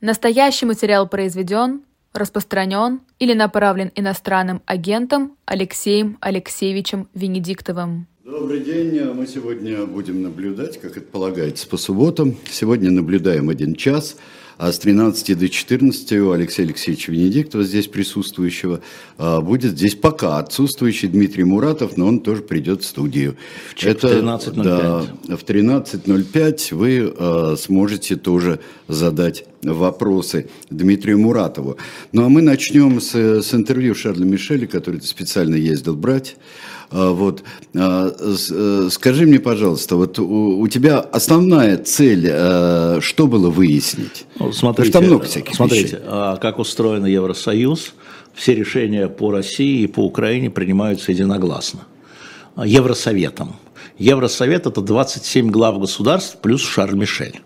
Настоящий материал произведен, распространен или направлен иностранным агентом Алексеем Алексеевичем Венедиктовым. Добрый день. Мы сегодня будем наблюдать, как это полагается, по субботам. Сегодня наблюдаем один час – а с 13 до 14 у Алексея Алексеевича Венедиктова, здесь присутствующего, а, будет здесь пока отсутствующий Дмитрий Муратов, но он тоже придет в студию. Это, в 13.05. Да, в 13.05 вы а, сможете тоже задать вопросы Дмитрию Муратову. Ну а мы начнем с, с интервью Шарля Мишеля, который специально ездил брать. А, вот. А, э, скажи мне, пожалуйста, вот у, у тебя основная цель, э, что было выяснить? Ну, смотрите, там много всяких смотрите вещей. А, как устроен Евросоюз. Все решения по России и по Украине принимаются единогласно. Евросоветом. Евросовет – это 27 глав государств плюс Шарль Мишель.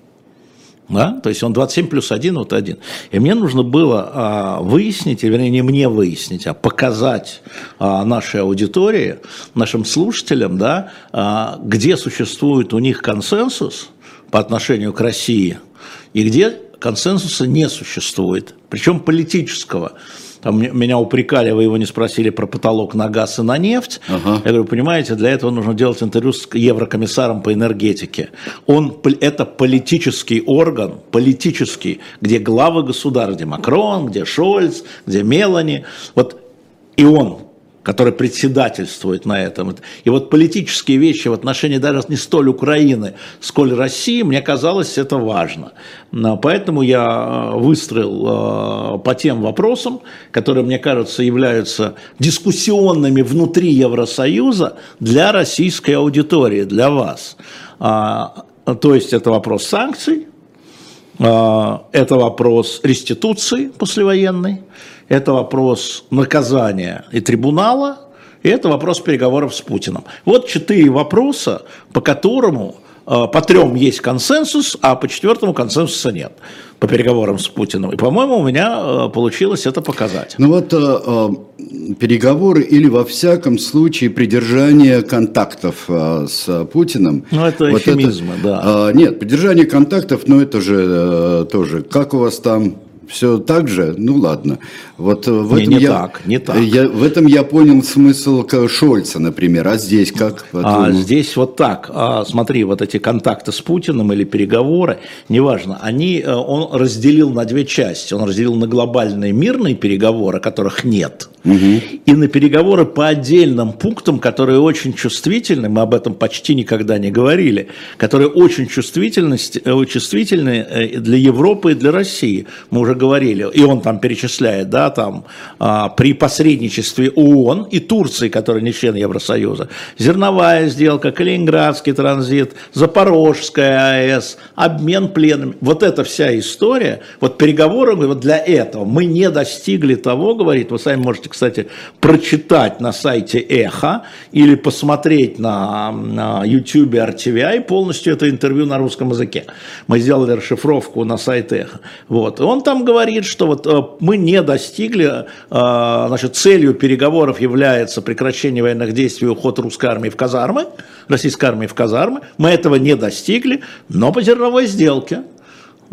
Да? То есть он 27 плюс 1, вот один. И мне нужно было а, выяснить, вернее, не мне выяснить, а показать а, нашей аудитории, нашим слушателям, да, а, где существует у них консенсус по отношению к России и где консенсуса не существует, причем политического. Там меня упрекали, вы его не спросили про потолок на газ и на нефть. Ага. Я говорю, понимаете, для этого нужно делать интервью с еврокомиссаром по энергетике. Он, это политический орган, политический, где главы государств, где Макрон, где Шольц, где Мелани. Вот и он который председательствует на этом. И вот политические вещи в отношении даже не столь Украины, сколь России, мне казалось, это важно. Поэтому я э, выстроил э, по тем вопросам, которые, мне кажется, являются дискуссионными внутри Евросоюза для российской аудитории, для вас. А, то есть это вопрос санкций, а, это вопрос реституции послевоенной, это вопрос наказания и трибунала, и это вопрос переговоров с Путиным. Вот четыре вопроса, по которому э, по трем есть консенсус, а по четвертому консенсуса нет по переговорам с Путиным. И, по-моему, у меня э, получилось это показать. Ну вот э, переговоры или, во всяком случае, придержание контактов с Путиным. Ну, это вот эфемизмы, это, да. Нет, поддержание контактов, ну, это же тоже, как у вас там все так же? Ну ладно. Вот в не, этом не я, так, не так. Я, в этом я понял смысл Шольца, например. А здесь как? А, здесь вот так. А, смотри, вот эти контакты с Путиным или переговоры, неважно, они, э, он разделил на две части. Он разделил на глобальные мирные переговоры, которых нет, угу. и на переговоры по отдельным пунктам, которые очень чувствительны, мы об этом почти никогда не говорили, которые очень чувствительны, э, чувствительны э, для Европы и для России. Мы уже говорили, и он там перечисляет, да, там а, при посредничестве ООН и Турции, которая не член Евросоюза, зерновая сделка, Калининградский транзит, Запорожская АЭС, обмен пленами, вот эта вся история, вот переговоры вот для этого мы не достигли того, говорит, вы сами можете, кстати, прочитать на сайте Эхо или посмотреть на, на YouTube RTVI полностью это интервью на русском языке. Мы сделали расшифровку на сайте Эхо. Вот. Он там говорит, что вот э, мы не достигли, э, значит, целью переговоров является прекращение военных действий уход русской армии в казармы, российской армии в казармы. Мы этого не достигли, но по зерновой сделке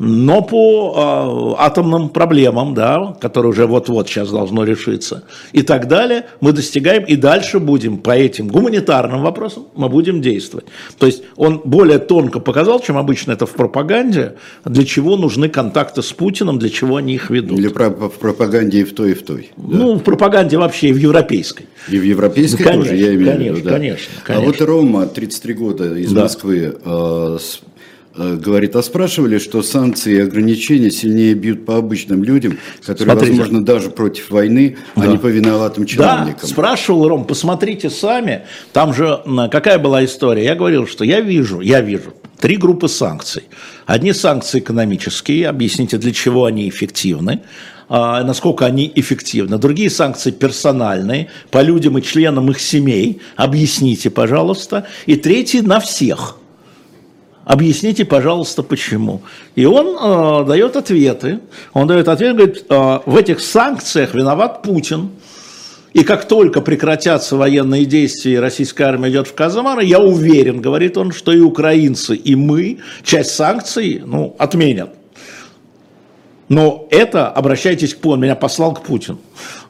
но по э, атомным проблемам, да, которые уже вот-вот сейчас должно решиться, и так далее, мы достигаем и дальше будем по этим гуманитарным вопросам мы будем действовать. То есть он более тонко показал, чем обычно это в пропаганде, для чего нужны контакты с Путиным, для чего они их ведут. Или в пропаганде и в той, и в той. Да? Ну, в пропаганде вообще и в европейской. И в европейской конечно, тоже, я имею конечно, в виду. Да. Конечно, конечно. А вот Рома, 33 года, из да. Москвы, э, Э, говорит, а спрашивали, что санкции и ограничения сильнее бьют по обычным людям, которые, Смотрите. возможно, даже против войны, да. а не по виноватым чиновникам. Да, спрашивал Ром, посмотрите сами, там же какая была история. Я говорил, что я вижу, я вижу три группы санкций. Одни санкции экономические, объясните, для чего они эффективны а, насколько они эффективны. Другие санкции персональные, по людям и членам их семей, объясните, пожалуйста. И третьи на всех – Объясните, пожалуйста, почему. И он э, дает ответы. Он дает ответ, говорит, э, в этих санкциях виноват Путин. И как только прекратятся военные действия, и российская армия идет в Казамары, я уверен, говорит он, что и украинцы, и мы часть санкций ну, отменят. Но это, обращайтесь к Путину, меня послал к Путину.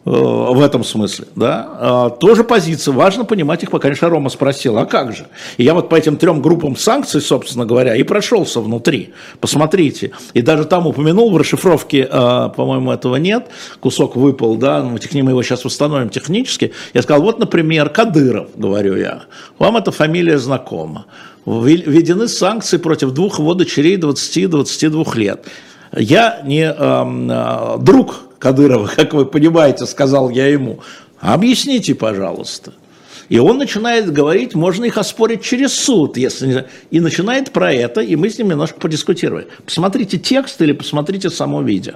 Э, в этом смысле, да, а, тоже позиция, важно понимать их, конечно, Рома спросил, а как же? И я вот по этим трем группам санкций, собственно говоря, и прошелся внутри, посмотрите, и даже там упомянул в расшифровке, а, по-моему, этого нет, кусок выпал, да, ну, мы его сейчас восстановим технически, я сказал, вот, например, Кадыров, говорю я, вам эта фамилия знакома, введены санкции против двух его дочерей 20-22 лет. Я не э, друг Кадырова, как вы понимаете, сказал я ему, объясните, пожалуйста. И он начинает говорить, можно их оспорить через суд, если и начинает про это, и мы с ним немножко подискутировали. Посмотрите текст или посмотрите само видео.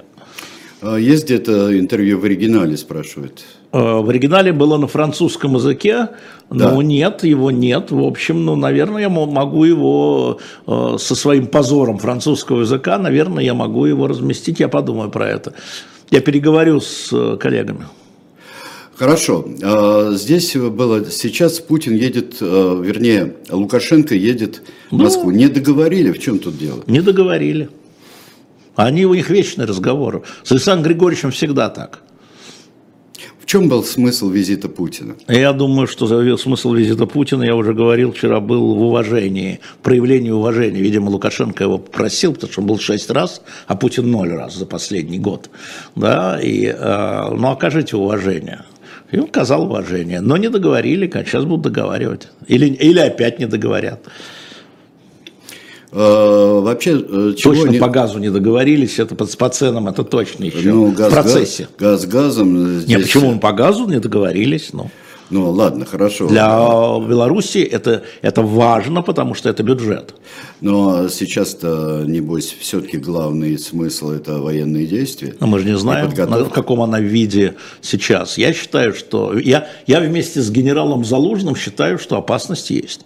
А есть где-то интервью в оригинале, спрашивают? А, в оригинале было на французском языке, да. но нет, его нет. В общем, ну, наверное, я могу его а, со своим позором французского языка, наверное, я могу его разместить, я подумаю про это. Я переговорю с э, коллегами. Хорошо. А, здесь было, сейчас Путин едет, э, вернее, Лукашенко едет в Москву. Ну, не договорили, в чем тут дело? Не договорили. Они, у них вечный разговор. С Александром Григорьевичем всегда так. В чем был смысл визита Путина? Я думаю, что смысл визита Путина, я уже говорил вчера, был в уважении, проявлении уважения. Видимо, Лукашенко его попросил, потому что он был шесть раз, а Путин ноль раз за последний год. Да, и, э, ну, окажите уважение. И он оказал уважение. Но не договорили, сейчас будут договаривать. Или, или опять не договорят. Э, вообще, э, чего точно не... по газу не договорились, это по, по ценам, это точно еще ну, газ, в процессе. Газ, газ газом. Здесь... Нет, почему мы по газу не договорились? Ну. Ну, ладно, хорошо. Для Беларуси это, это важно, потому что это бюджет. Но сейчас-то, небось, все-таки главный смысл – это военные действия. Но мы же не знаем, в каком она виде сейчас. Я считаю, что… Я, я вместе с генералом Залужным считаю, что опасность есть.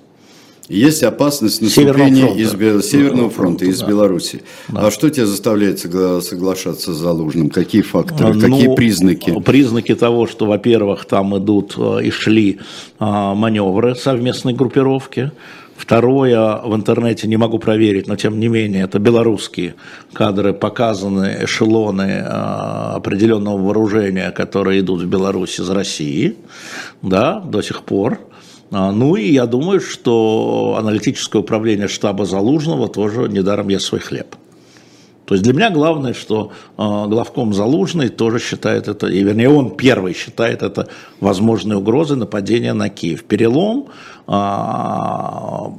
Есть опасность наступления фронта. из Северного, Северного фронта, из да. Беларуси. Да. А что тебя заставляет соглашаться с Залужным? Какие факторы, ну, какие признаки? Признаки того, что, во-первых, там идут э, и шли а, маневры совместной группировки. Второе, в интернете не могу проверить, но тем не менее, это белорусские кадры, показаны эшелоны а, определенного вооружения, которые идут в Беларусь из России, да, до сих пор. А, ну и я думаю, что аналитическое управление штаба Залужного тоже недаром ест свой хлеб. То есть для меня главное, что э, главком Залужный тоже считает это, и вернее он первый считает это возможной угрозой нападения на Киев. Перелом, э,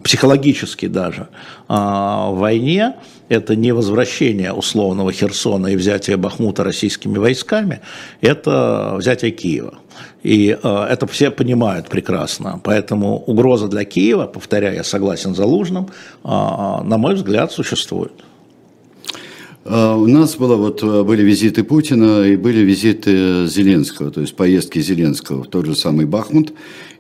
психологически даже, в войне это не возвращение условного Херсона и взятие Бахмута российскими войсками, это взятие Киева. И э, это все понимают прекрасно. Поэтому угроза для Киева, повторяю, я согласен с Залужным, э, на мой взгляд, существует. А, у нас было, вот, э, были визиты Путина и были визиты Зеленского, то есть поездки Зеленского в тот же самый Бахмут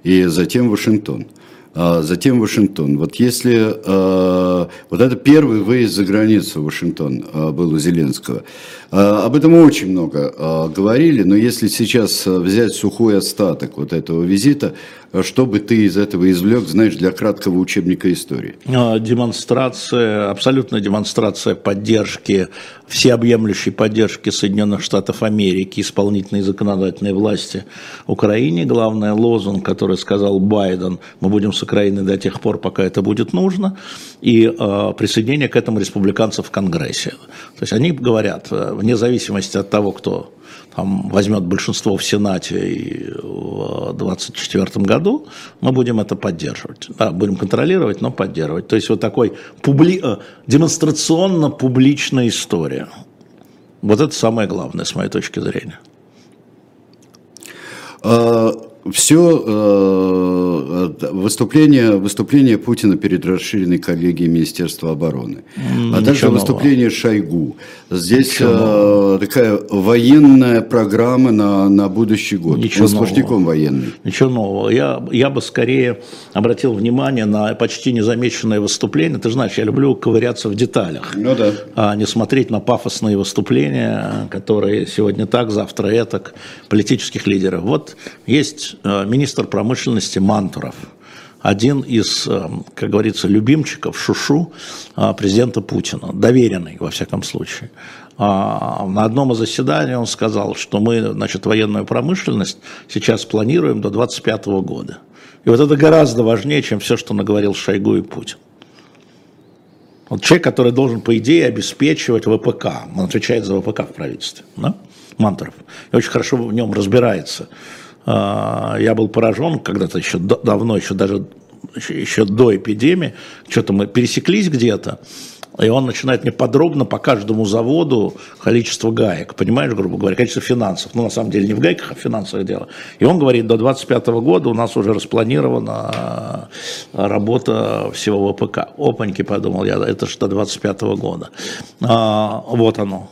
и затем Вашингтон. Затем Вашингтон. Вот если э, вот это первый выезд за границу Вашингтон э, был у Зеленского, об этом очень много э, говорили, но если сейчас взять сухой остаток вот этого визита, что бы ты из этого извлек, знаешь, для краткого учебника истории? А, демонстрация, абсолютная демонстрация поддержки, всеобъемлющей поддержки Соединенных Штатов Америки, исполнительной и законодательной власти Украине. Главный лозунг, который сказал Байден, мы будем с Украиной до тех пор, пока это будет нужно, и присоединение к этому республиканцев в Конгрессе. То есть они говорят, вне зависимости от того, кто там, возьмет большинство в Сенате и в 2024 году, мы будем это поддерживать. Да, будем контролировать, но поддерживать. То есть вот такой публи... Э, демонстрационно-публичная история. Вот это самое главное, с моей точки зрения. Все э, выступление, выступление Путина перед расширенной коллегией Министерства обороны, mm, а также выступление нового. Шойгу. Здесь э, такая военная программа на, на будущий год. Ничего Он сплошняком военный. Ничего нового. Я, я бы скорее обратил внимание на почти незамеченное выступление. Ты знаешь, я люблю ковыряться в деталях, ну, да. а не смотреть на пафосные выступления, которые сегодня так, завтра это, политических лидеров. Вот есть министр промышленности Мантуров один из, э, как говорится, любимчиков, шушу э, президента Путина, доверенный, во всяком случае. А, на одном из заседаний он сказал, что мы, значит, военную промышленность сейчас планируем до 2025 года. И вот это гораздо важнее, чем все, что наговорил Шойгу и Путин. Вот человек, который должен, по идее, обеспечивать ВПК. Он отвечает за ВПК в правительстве. Да? Мантуров. И очень хорошо в нем разбирается. А, я был поражен когда-то еще давно, еще даже еще до эпидемии, что-то мы пересеклись где-то, и он начинает мне подробно по каждому заводу количество гаек, понимаешь, грубо говоря, количество финансов. Ну, на самом деле, не в гайках, а в финансовых дело. И он говорит, до 2025 года у нас уже распланирована работа всего ВПК. Опаньки, подумал я, это что до 25 года. А, вот оно.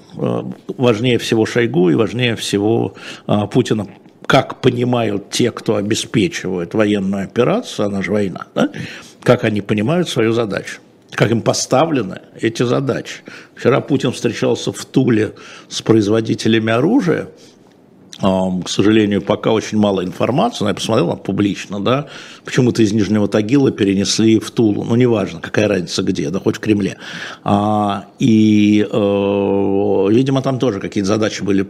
Важнее всего Шойгу и важнее всего а, Путина как понимают те, кто обеспечивает военную операцию, она же война, да? как они понимают свою задачу как им поставлены эти задачи. Вчера Путин встречался в Туле с производителями оружия, к сожалению, пока очень мало информации, но я посмотрел публично, да, почему-то из Нижнего Тагила перенесли в Тулу, ну, неважно, какая разница где, да хоть в Кремле. А, и, э, видимо, там тоже какие-то задачи были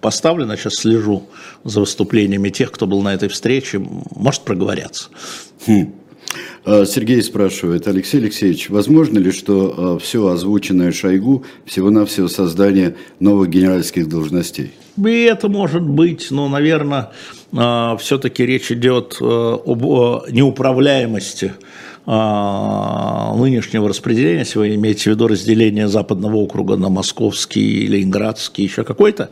поставлены, сейчас слежу за выступлениями тех, кто был на этой встрече, может проговорятся. Хм. А, Сергей спрашивает, Алексей Алексеевич, возможно ли, что а, все озвученное Шойгу всего-навсего создание новых генеральских должностей? И это может быть, но, наверное, а, все-таки речь идет об неуправляемости нынешнего распределения, если вы имеете в виду разделение западного округа на московский, ленинградский, еще какой-то,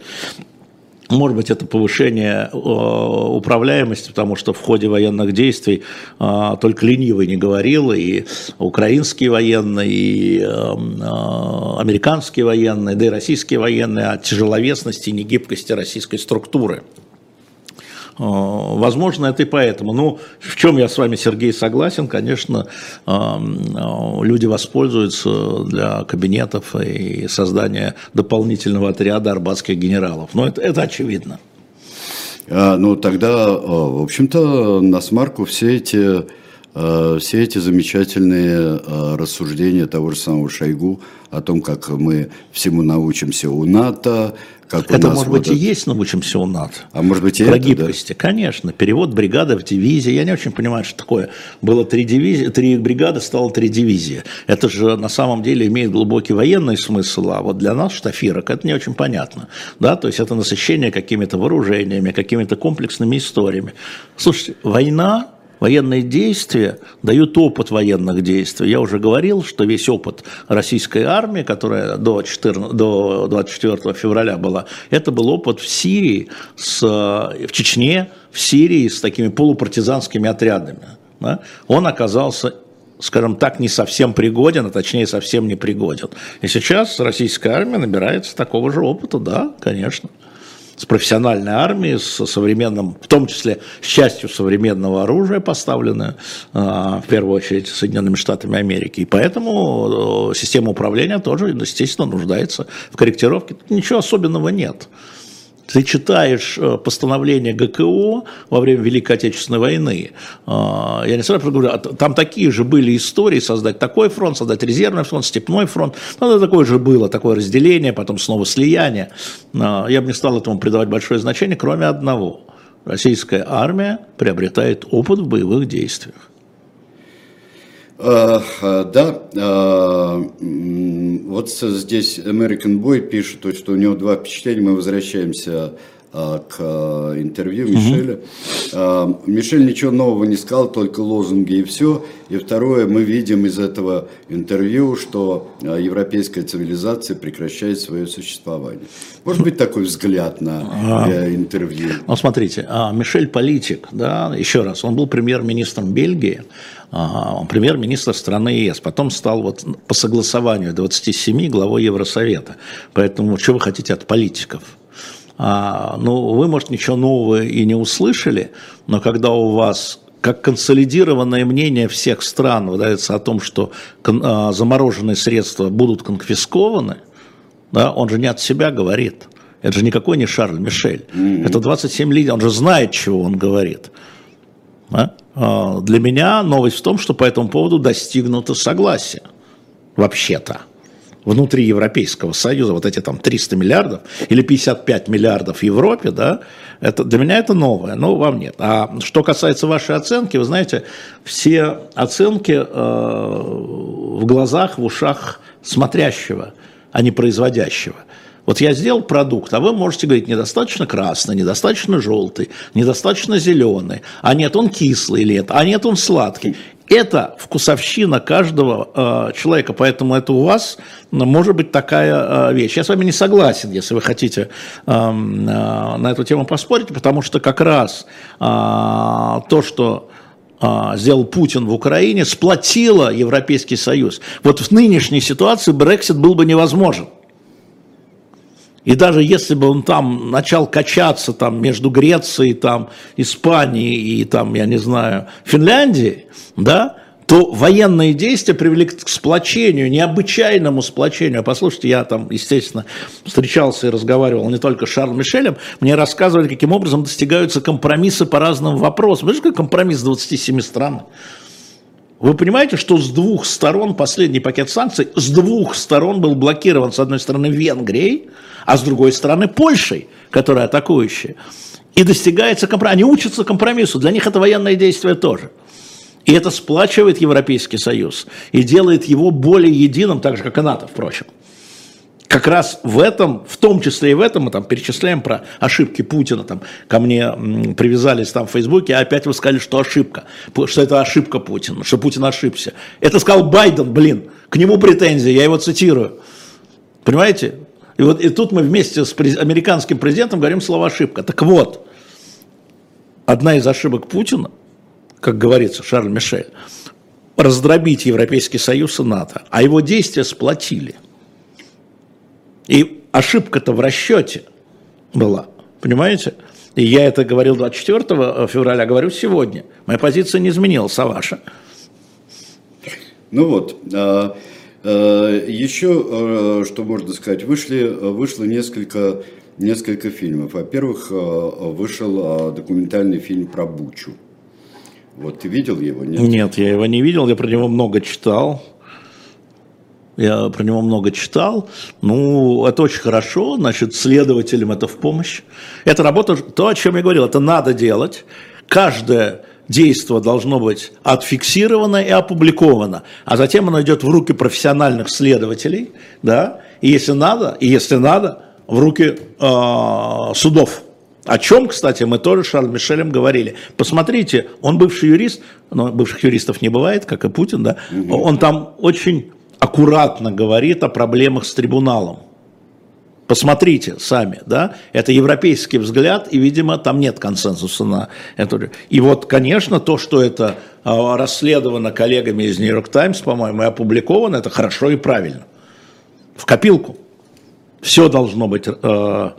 может быть, это повышение э, управляемости, потому что в ходе военных действий э, только ленивый не говорил, и украинские военные, и э, американские военные, да и российские военные о тяжеловесности и негибкости российской структуры. Э, возможно, это и поэтому. Ну, в чем я с вами, Сергей, согласен, конечно, э, э, люди воспользуются для кабинетов и создания дополнительного отряда арбатских генералов. Но это, это очевидно. А, ну, тогда, в общем-то, на смарку все эти, все эти замечательные рассуждения того же самого Шойгу о том, как мы всему научимся у НАТО, как это, может вот быть, это... и есть научимся у НАТО. А может быть, и Про это, гибкости, да? конечно. Перевод бригады в дивизии. Я не очень понимаю, что такое. Было три, дивизии, три бригады, стало три дивизии. Это же на самом деле имеет глубокий военный смысл, а вот для нас, штафирок, это не очень понятно. Да? То есть это насыщение какими-то вооружениями, какими-то комплексными историями. Слушайте, война Военные действия дают опыт военных действий. Я уже говорил, что весь опыт российской армии, которая до, 14, до 24 февраля была, это был опыт в Сирии, с, в Чечне, в Сирии с такими полупартизанскими отрядами. Да? Он оказался скажем так, не совсем пригоден, а точнее совсем не пригоден. И сейчас российская армия набирается такого же опыта, да, конечно с профессиональной армией, с современным, в том числе с частью современного оружия, поставленное в первую очередь Соединенными Штатами Америки. И поэтому система управления тоже, естественно, нуждается в корректировке. Тут ничего особенного нет. Ты читаешь э, постановление ГКО во время Великой Отечественной войны. А, я не сразу говорю, а там такие же были истории, создать такой фронт, создать резервный фронт, степной фронт. Ну, это такое же было, такое разделение, потом снова слияние. А, я бы не стал этому придавать большое значение, кроме одного. Российская армия приобретает опыт в боевых действиях. Uh, да, uh, вот здесь American Boy пишет, что у него два впечатления, мы возвращаемся uh, к интервью Мишеля. Uh-huh. Мишель ничего нового не сказал, только лозунги и все. И второе, мы видим из этого интервью, что европейская цивилизация прекращает свое существование. Может быть такой взгляд на э, интервью? Ну, смотрите, а, Мишель политик, да, еще раз, он был премьер-министром Бельгии, премьер-министр страны ЕС, потом стал вот по согласованию 27 главой Евросовета. Поэтому что вы хотите от политиков? А, ну, вы, может, ничего нового и не услышали, но когда у вас как консолидированное мнение всех стран выдается о том, что а, замороженные средства будут конфискованы, да, он же не от себя говорит. Это же никакой не Шарль Мишель. Mm-hmm. Это 27 лидеров, он же знает, чего он говорит. А, для меня новость в том, что по этому поводу достигнуто согласие. Вообще-то внутри Европейского Союза, вот эти там 300 миллиардов или 55 миллиардов в Европе, да, это, для меня это новое, но вам нет. А что касается вашей оценки, вы знаете, все оценки э, в глазах, в ушах смотрящего, а не производящего. Вот я сделал продукт, а вы можете говорить, недостаточно красный, недостаточно желтый, недостаточно зеленый, а нет, он кислый это, а нет, он сладкий. Это вкусовщина каждого э, человека, поэтому это у вас может быть такая э, вещь. Я с вами не согласен, если вы хотите э, э, на эту тему поспорить, потому что как раз э, то, что сделал Путин в Украине, сплотило Европейский Союз. Вот в нынешней ситуации Брексит был бы невозможен. И даже если бы он там начал качаться там, между Грецией, там, Испанией и, там, я не знаю, Финляндией, да, то военные действия привели к сплочению, необычайному сплочению. А послушайте, я там, естественно, встречался и разговаривал не только с Шарлем Мишелем, мне рассказывали, каким образом достигаются компромиссы по разным вопросам. Знаешь, какой компромисс 27 стран? Вы понимаете, что с двух сторон последний пакет санкций, с двух сторон был блокирован, с одной стороны, Венгрией, а с другой стороны Польшей, которая атакующая. И достигается компромисс. Они учатся компромиссу, для них это военное действие тоже. И это сплачивает Европейский Союз и делает его более единым, так же, как и НАТО, впрочем. Как раз в этом, в том числе и в этом, мы там перечисляем про ошибки Путина, там ко мне привязались там в Фейсбуке, а опять вы сказали, что ошибка, что это ошибка Путина, что Путин ошибся. Это сказал Байден, блин, к нему претензии, я его цитирую. Понимаете? И вот и тут мы вместе с американским президентом говорим слово ошибка. Так вот, одна из ошибок Путина, как говорится Шарль Мишель, раздробить Европейский Союз и НАТО, а его действия сплотили. И ошибка-то в расчете была, понимаете? И я это говорил 24 февраля, говорю сегодня. Моя позиция не изменилась, а ваша? Ну вот, а, Еще, э, что можно сказать, вышли, вышло несколько, несколько фильмов. Во-первых, э, вышел документальный фильм про Бучу. Вот ты видел его? Нет? нет, я его не видел, я про него много читал. Я про него много читал. Ну, это очень хорошо, значит, следователям это в помощь. Это работа, то, о чем я говорил, это надо делать. Каждая действо должно быть отфиксировано и опубликовано, а затем оно идет в руки профессиональных следователей, да, и если надо, и если надо, в руки э, судов. О чем, кстати, мы тоже с Шарлем Мишелем говорили. Посмотрите, он бывший юрист, но бывших юристов не бывает, как и Путин, да, он там очень аккуратно говорит о проблемах с трибуналом. Посмотрите сами, да, это европейский взгляд, и, видимо, там нет консенсуса на это. И вот, конечно, то, что это а, расследовано коллегами из Нью-Йорк Таймс, по-моему, и опубликовано, это хорошо и правильно. В копилку. Все должно быть э,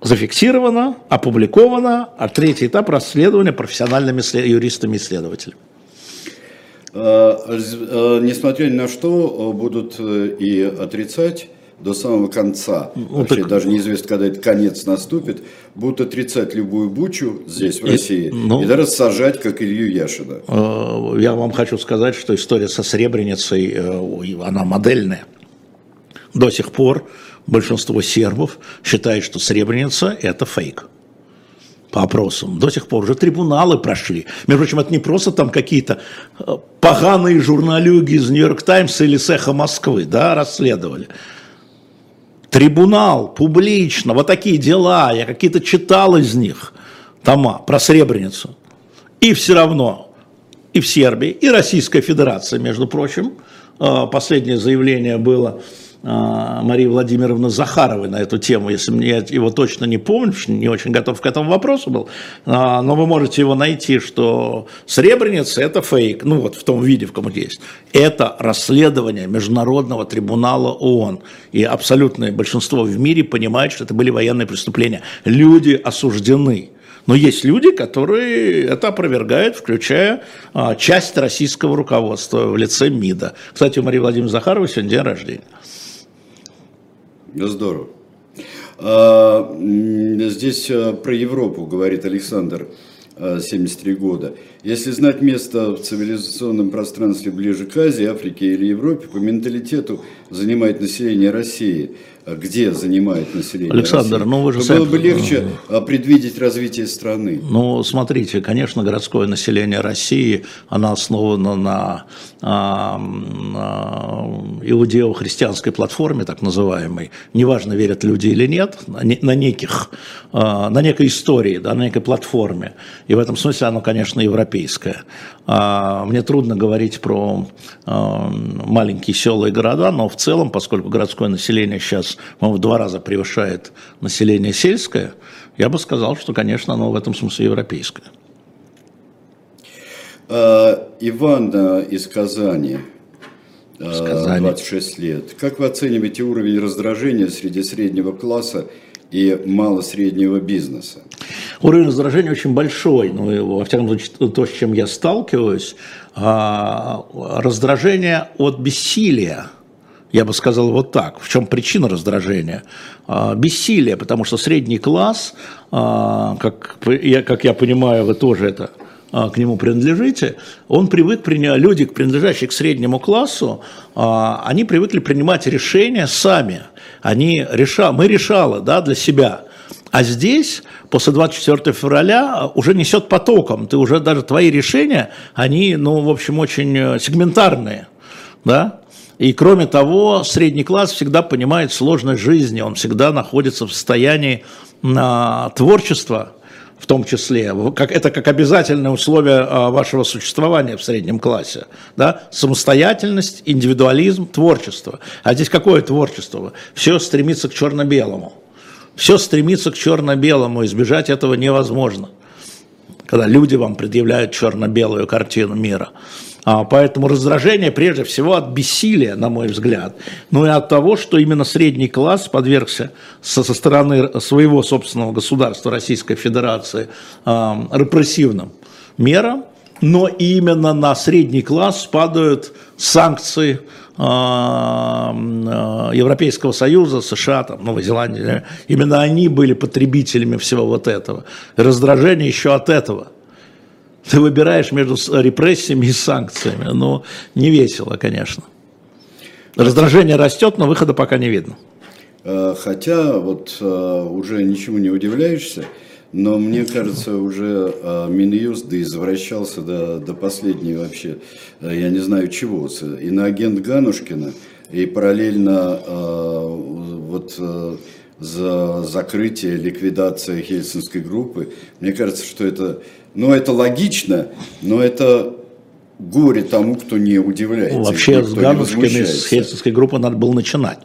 зафиксировано, опубликовано, а третий этап расследования профессиональными юристами и исследователями. Э, э, несмотря ни на что, будут и отрицать до самого конца, ну, вообще так... даже неизвестно, когда этот конец наступит, будут отрицать любую бучу здесь, в России, и, ну, и даже сажать, как Илью Яшина. Э, я вам хочу сказать, что история со Сребреницей, э, она модельная. До сих пор большинство сербов считает, что Сребреница – это фейк по опросам. До сих пор уже трибуналы прошли. Между прочим, это не просто там какие-то э, поганые журналюги из Нью-Йорк Таймс или Сеха Москвы да, расследовали трибунал, публично, вот такие дела, я какие-то читал из них, тома про Сребреницу. И все равно и в Сербии, и Российская Федерация, между прочим, э, последнее заявление было а, Марии Владимировны Захаровой на эту тему, если мне его точно не помню, не очень готов к этому вопросу был, а, но вы можете его найти, что Сребреница – это фейк, ну вот в том виде, в каком есть. Это расследование Международного трибунала ООН, и абсолютное большинство в мире понимает, что это были военные преступления. Люди осуждены. Но есть люди, которые это опровергают, включая а, часть российского руководства в лице МИДа. Кстати, у Марии Владимировны Захаровой сегодня день рождения. Здорово. А, здесь а, про Европу говорит Александр. 73 года. Если знать место в цивилизационном пространстве ближе к Азии, Африке или Европе, по менталитету занимает население России – где занимает население Александр, России, ну вы же сами... было бы легче а, предвидеть развитие страны. Ну, смотрите, конечно, городское население России, оно основано на, а, на иудео-христианской платформе, так называемой. Неважно, верят люди или нет, на, на неких, а, на некой истории, да, на некой платформе. И в этом смысле оно, конечно, европейское. А, мне трудно говорить про маленькие села и города, но в целом, поскольку городское население сейчас в два раза превышает население сельское, я бы сказал, что, конечно, оно в этом смысле европейское. А, Иван из Казани, из Казани, 26 лет. Как вы оцениваете уровень раздражения среди среднего класса и малосреднего бизнеса? Уровень раздражения очень большой, ну, во всяком случае, то, с чем я сталкиваюсь, а, раздражение от бессилия, я бы сказал вот так. В чем причина раздражения? А, бессилие, потому что средний класс, а, как я, как я понимаю, вы тоже это к нему принадлежите, он привык принять, люди, принадлежащие к среднему классу, они привыкли принимать решения сами. Они реша, мы решала да, для себя. А здесь, после 24 февраля, уже несет потоком. Ты уже даже твои решения, они, ну, в общем, очень э, сегментарные. Да? И кроме того, средний класс всегда понимает сложность жизни, он всегда находится в состоянии а, творчества, в том числе, как, это как обязательное условие а, вашего существования в среднем классе. Да? Самостоятельность, индивидуализм, творчество. А здесь какое творчество? Все стремится к черно-белому. Все стремится к черно-белому, избежать этого невозможно. Когда люди вам предъявляют черно-белую картину мира. А, поэтому раздражение прежде всего от бессилия, на мой взгляд, но и от того, что именно средний класс подвергся со, со стороны своего собственного государства Российской Федерации э, репрессивным мерам, но именно на средний класс падают санкции а, Европейского Союза, США, там, Новой Зеландии. Именно они были потребителями всего вот этого. Раздражение еще от этого. Ты выбираешь между репрессиями и санкциями. Ну, не весело, конечно. Раздражение растет, но выхода пока не видно. А, хотя вот уже ничему не удивляешься, но мне кажется, уже э, Минюст да извращался до, до последней вообще, э, я не знаю чего, и на агент Ганушкина, и параллельно э, вот э, за закрытие, ликвидация Хельсинской группы. Мне кажется, что это, ну это логично, но это горе тому, кто не удивляется. Ну, вообще с Ганушкиной, с Хельсинской группы надо было начинать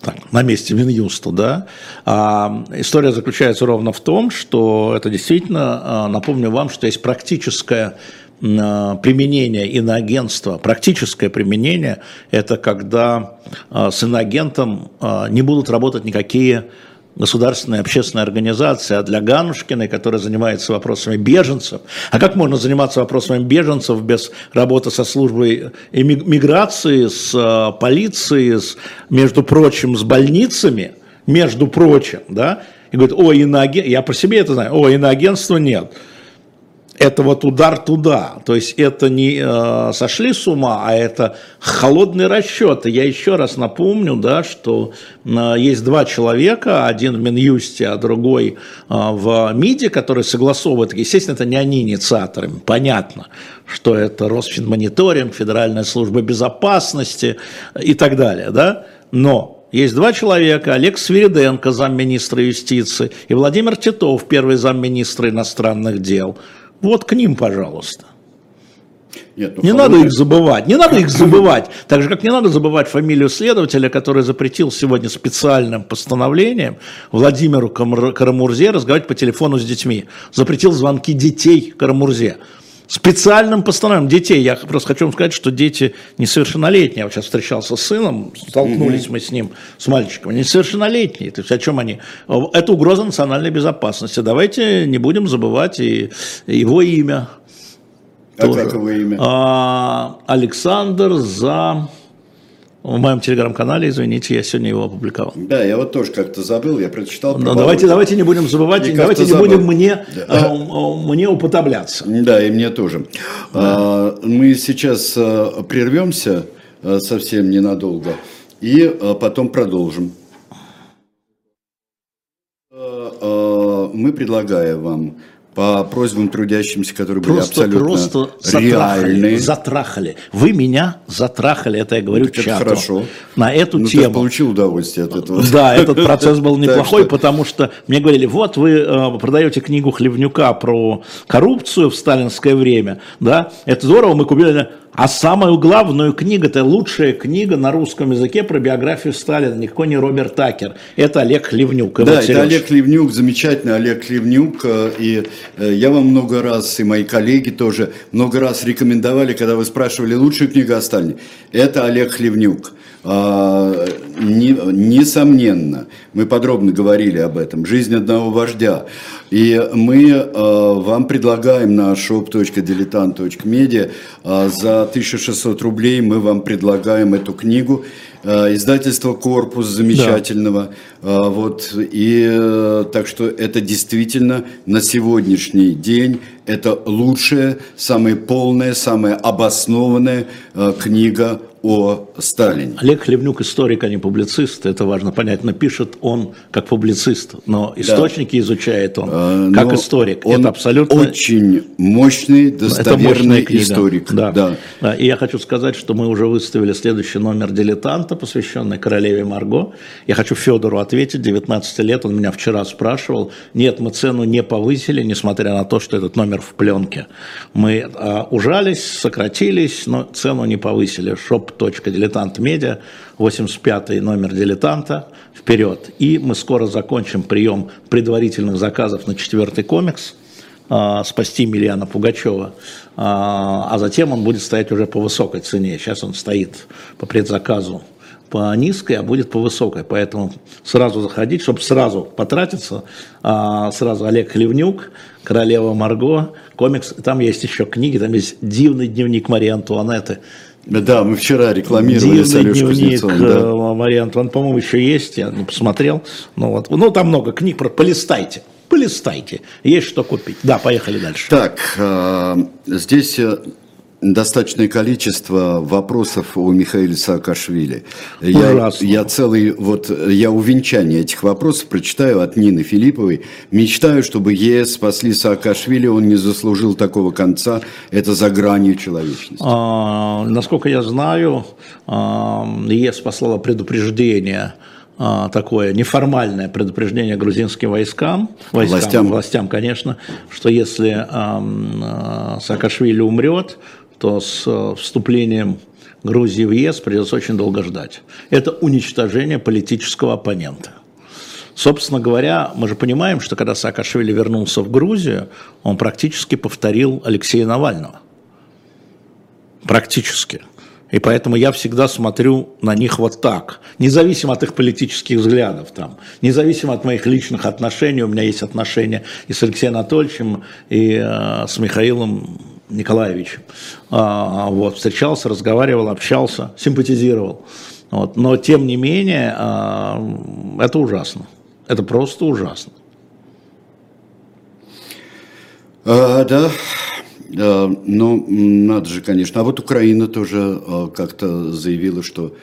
так, на месте Минюста, да. А, история заключается ровно в том, что это действительно, а, напомню вам, что есть практическое а, применение иноагентства, практическое применение, это когда а, с иноагентом не будут работать никакие государственная общественная организация, а для Ганушкиной, которая занимается вопросами беженцев. А как можно заниматься вопросами беженцев без работы со службой миграции, с э, полицией, с, между прочим, с больницами, между прочим, да? И говорит, о, иноагент, я по себе это знаю, о, иноагентства нет это вот удар туда. То есть это не э, сошли с ума, а это холодный расчет. И я еще раз напомню, да, что э, есть два человека, один в Минюсте, а другой э, в МИДе, которые согласовывают. Естественно, это не они инициаторы, понятно, что это Росфинмониторинг, Федеральная служба безопасности и так далее. Да? Но есть два человека, Олег Свириденко, замминистра юстиции, и Владимир Титов, первый замминистра иностранных дел – вот к ним, пожалуйста. Нет, ну, не надо их забывать, не надо их забывать. Так же, как не надо забывать фамилию следователя, который запретил сегодня специальным постановлением Владимиру Карамурзе разговаривать по телефону с детьми. Запретил звонки детей Карамурзе. Специальным постановлением детей. Я просто хочу вам сказать, что дети несовершеннолетние. Я вот сейчас встречался с сыном, столкнулись mm-hmm. мы с ним, с мальчиком. Несовершеннолетние. То есть о чем они? Это угроза национальной безопасности. Давайте не будем забывать и его имя. А тоже. как его имя? А, Александр за... в моем телеграм-канале, извините, я сегодня его опубликовал. Да, я вот тоже как-то забыл, я прочитал. Но давайте, давайте не будем забывать, и давайте не забыл. будем мне, да. а, мне уподобляться. Да, и мне тоже. Да. А, мы сейчас а, прервемся а, совсем ненадолго и а, потом продолжим. Мы предлагаем вам по просьбам трудящимся, которые просто, были абсолютно просто реальные. Затрахали. Вы меня затрахали, это я говорю ну, чату. Хорошо. На эту ну, тему. Ты получил удовольствие от этого. Да, этот процесс был неплохой, потому что мне говорили, вот вы э, продаете книгу Хлевнюка про коррупцию в сталинское время, да, это здорово, мы купили а самую главную книгу, это лучшая книга на русском языке про биографию Сталина, никакой не Роберт Такер, это Олег Хлевнюк. Да, это Олег Хлевнюк, замечательный Олег Хлевнюк, э, и я вам много раз, и мои коллеги тоже много раз рекомендовали, когда вы спрашивали лучшую книгу о Сталине, это Олег Хлевнюк. А, несомненно, мы подробно говорили об этом, «Жизнь одного вождя». И мы а, вам предлагаем на shop.diletant.media а, за 1600 рублей мы вам предлагаем эту книгу. Издательство «Корпус» замечательного. Да. Вот, и э, так что это действительно на сегодняшний день это лучшая, самая полная, самая обоснованная книга о Сталине. Олег Хлебнюк историк, а не публицист, это важно понять. Но пишет он как публицист, но источники да. изучает он а, как историк. Он это абсолютно очень мощный, достоверный историк. Да. Да. да. И я хочу сказать, что мы уже выставили следующий номер «Дилетанта», посвященный королеве Марго. Я хочу Федору ответить, 19 лет, он меня вчера спрашивал. Нет, мы цену не повысили, несмотря на то, что этот номер в пленке. Мы а, ужались, сократились, но цену не повысили. Шоп shop.diletantmedia, 85 номер дилетанта, вперед. И мы скоро закончим прием предварительных заказов на четвертый комикс а, «Спасти Мильяна Пугачева», а, а затем он будет стоять уже по высокой цене. Сейчас он стоит по предзаказу по низкой, а будет по высокой. Поэтому сразу заходить, чтобы сразу потратиться. А, сразу Олег Хлевнюк, Королева Марго, комикс. Там есть еще книги, там есть дивный дневник Марии Антуанетты. Да, мы вчера рекламировали Дивный дневник да. Э, Марии Антуан, по-моему, еще есть, я не посмотрел. Ну, вот. ну, там много книг, про полистайте. Полистайте, есть что купить. Да, поехали дальше. Так, э, здесь э, достаточное количество вопросов у Михаила Саакашвили. Я, я целый, вот, я увенчание этих вопросов прочитаю от Нины Филипповой. Мечтаю, чтобы ЕС спасли Саакашвили, он не заслужил такого конца, это за гранью человечности. А, насколько я знаю, а, ЕС послала предупреждение а, такое неформальное предупреждение грузинским войскам, войскам властям. властям, конечно, что если а, Саакашвили умрет, то с э, вступлением Грузии в ЕС придется очень долго ждать. Это уничтожение политического оппонента. Собственно говоря, мы же понимаем, что когда Саакашвили вернулся в Грузию, он практически повторил Алексея Навального. Практически. И поэтому я всегда смотрю на них вот так, независимо от их политических взглядов, там, независимо от моих личных отношений, у меня есть отношения и с Алексеем Анатольевичем, и э, с Михаилом Николаевич. А, вот, встречался, разговаривал, общался, симпатизировал. Вот, но тем не менее, а, это ужасно. Это просто ужасно. А, да, а, ну, надо же, конечно. А вот Украина тоже а, как-то заявила, что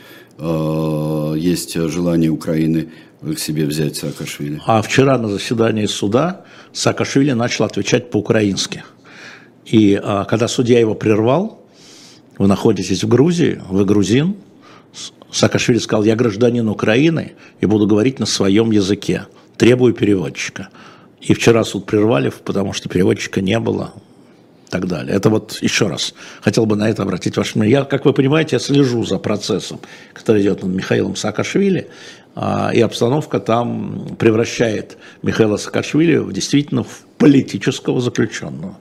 есть желание Украины к себе взять Саакашвили. А вчера на заседании суда Саакашвили начал отвечать по-украински. И а, когда судья его прервал, вы находитесь в Грузии, вы грузин, Саакашвили сказал, я гражданин Украины и буду говорить на своем языке, требую переводчика. И вчера суд прервали, потому что переводчика не было, и так далее. Это вот еще раз хотел бы на это обратить ваше внимание. Я, как вы понимаете, я слежу за процессом, который идет над Михаилом Саакашвили, а, и обстановка там превращает Михаила Саакашвили в действительно в политического заключенного.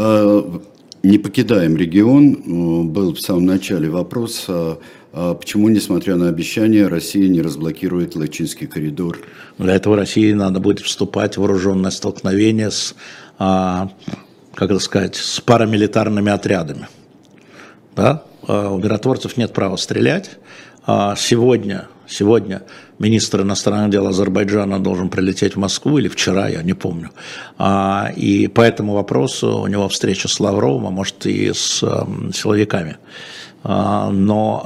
А, не покидаем регион. Был в самом начале вопрос, а, а почему, несмотря на обещания, Россия не разблокирует Лачинский коридор? Для этого России надо будет вступать в вооруженное столкновение с, как это сказать, с парамилитарными отрядами. Да? у миротворцев нет права стрелять. Сегодня, сегодня министр иностранных дел Азербайджана должен прилететь в Москву, или вчера, я не помню. И по этому вопросу у него встреча с Лавровым, а может и с силовиками. А, но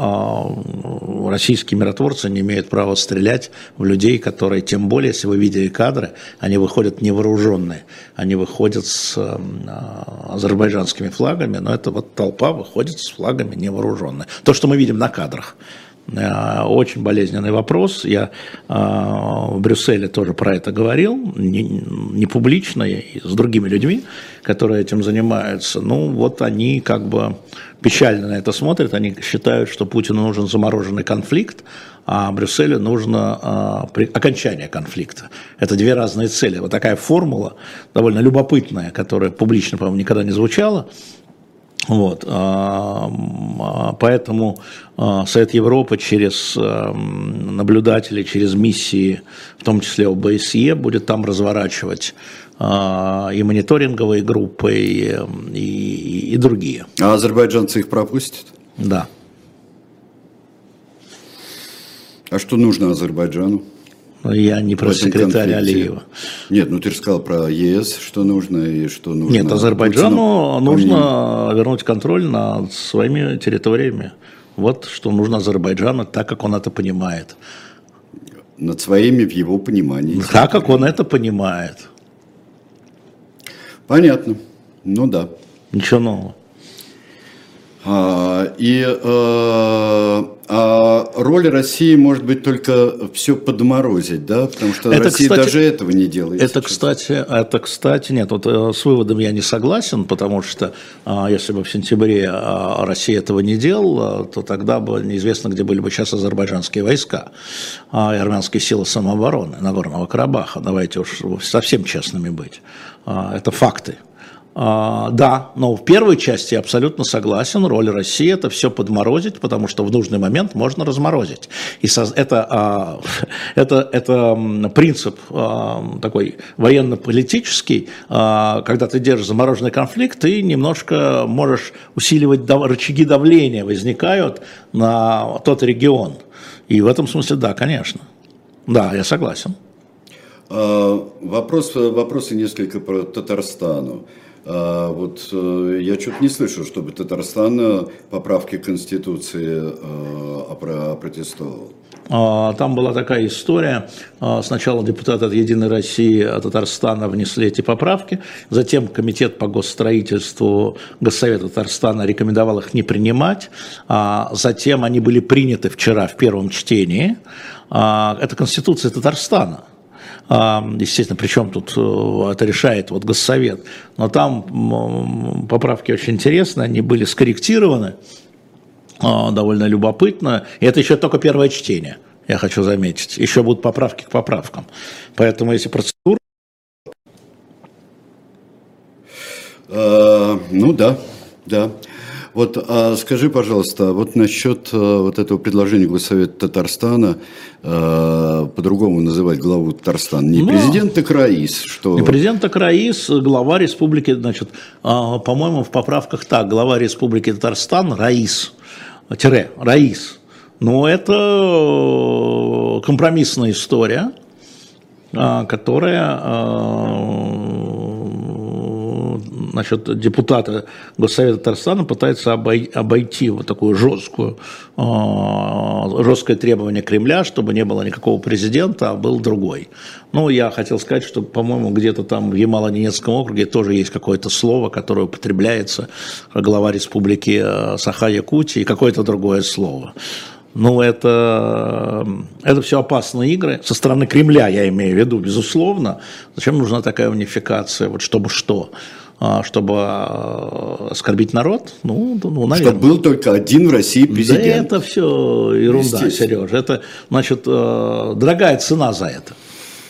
а, российские миротворцы не имеют права стрелять в людей, которые, тем более, если вы видели кадры, они выходят невооруженные, они выходят с а, азербайджанскими флагами, но это вот толпа выходит с флагами невооруженные. То, что мы видим на кадрах. Очень болезненный вопрос. Я в Брюсселе тоже про это говорил, не, не публично, с другими людьми, которые этим занимаются. Ну, вот они как бы печально на это смотрят, они считают, что Путину нужен замороженный конфликт, а Брюсселю нужно при, окончание конфликта. Это две разные цели. Вот такая формула, довольно любопытная, которая публично, по-моему, никогда не звучала, вот, а, а, поэтому а, Совет Европы через наблюдателей, через миссии, в том числе ОБСЕ, будет там разворачивать и мониторинговые группы, и, и, и другие. А азербайджанцы их пропустят? Да. А что нужно Азербайджану? Я не про секретаря Алиева. Нет, ну ты же сказал про ЕС, что нужно и что нужно. Нет, Азербайджану Путину, нужно помимо... вернуть контроль над своими территориями. Вот что нужно Азербайджану, так как он это понимает. Над своими в его понимании. Так как он это понимает. Понятно. Ну да. Ничего нового. А, и э, а роль России может быть только все подморозить, да, потому что это, Россия кстати, даже этого не делает. Это, сейчас. кстати, это, кстати, нет, вот э, с выводом я не согласен, потому что а, если бы в сентябре а, Россия этого не делала, то тогда бы неизвестно, где были бы сейчас азербайджанские войска и армянские силы самообороны Нагорного Карабаха. Давайте уж совсем честными быть. Это факты. А, да, но в первой части я абсолютно согласен. Роль России это все подморозить, потому что в нужный момент можно разморозить. И это, а, это, это принцип а, такой военно-политический. Когда ты держишь замороженный конфликт, ты немножко можешь усиливать рычаги давления возникают на тот регион. И в этом смысле, да, конечно. Да, я согласен. Вопрос, вопросы несколько про Татарстану. А, вот э, я что-то не слышал, чтобы Татарстан поправки Конституции э, протестовал. А, там была такая история. А, сначала депутаты от «Единой России» Татарстана внесли эти поправки, затем Комитет по госстроительству Госсовета Татарстана рекомендовал их не принимать, затем они были приняты вчера в первом чтении. Это Конституция Татарстана естественно, причем тут э, это решает вот Госсовет, но там поправки очень интересные, они были скорректированы, а, довольно любопытно, и это еще только первое чтение, я хочу заметить, еще будут поправки к поправкам, поэтому если процедура... А, ну да, да. Вот а скажи, пожалуйста, вот насчет а, вот этого предложения Госсовета Татарстана а, по-другому называть главу Татарстана. Не ну, президент, так Раис. Что... Не президент, так Раис, глава республики, значит, а, по-моему, в поправках так, глава республики Татарстан Раис, тире, Раис. Но это э, компромиссная история, которая значит, депутаты Госсовета Татарстана пытаются обойти вот такую жесткую, а, жесткое требование Кремля, чтобы не было никакого президента, а был другой. Ну, я хотел сказать, что, по-моему, где-то там в Ямало-Ненецком округе тоже есть какое-то слово, которое употребляется глава республики э, Саха-Якутии, какое-то другое слово. Ну, это, это все опасные игры. Со стороны Кремля, я имею в виду, безусловно. Зачем нужна такая унификация? Вот чтобы что? А, чтобы а, оскорбить народ, ну, ну наверное. Чтобы был только один в России президент. Да это все ерунда, Сереж. Это, значит, э, дорогая цена за это.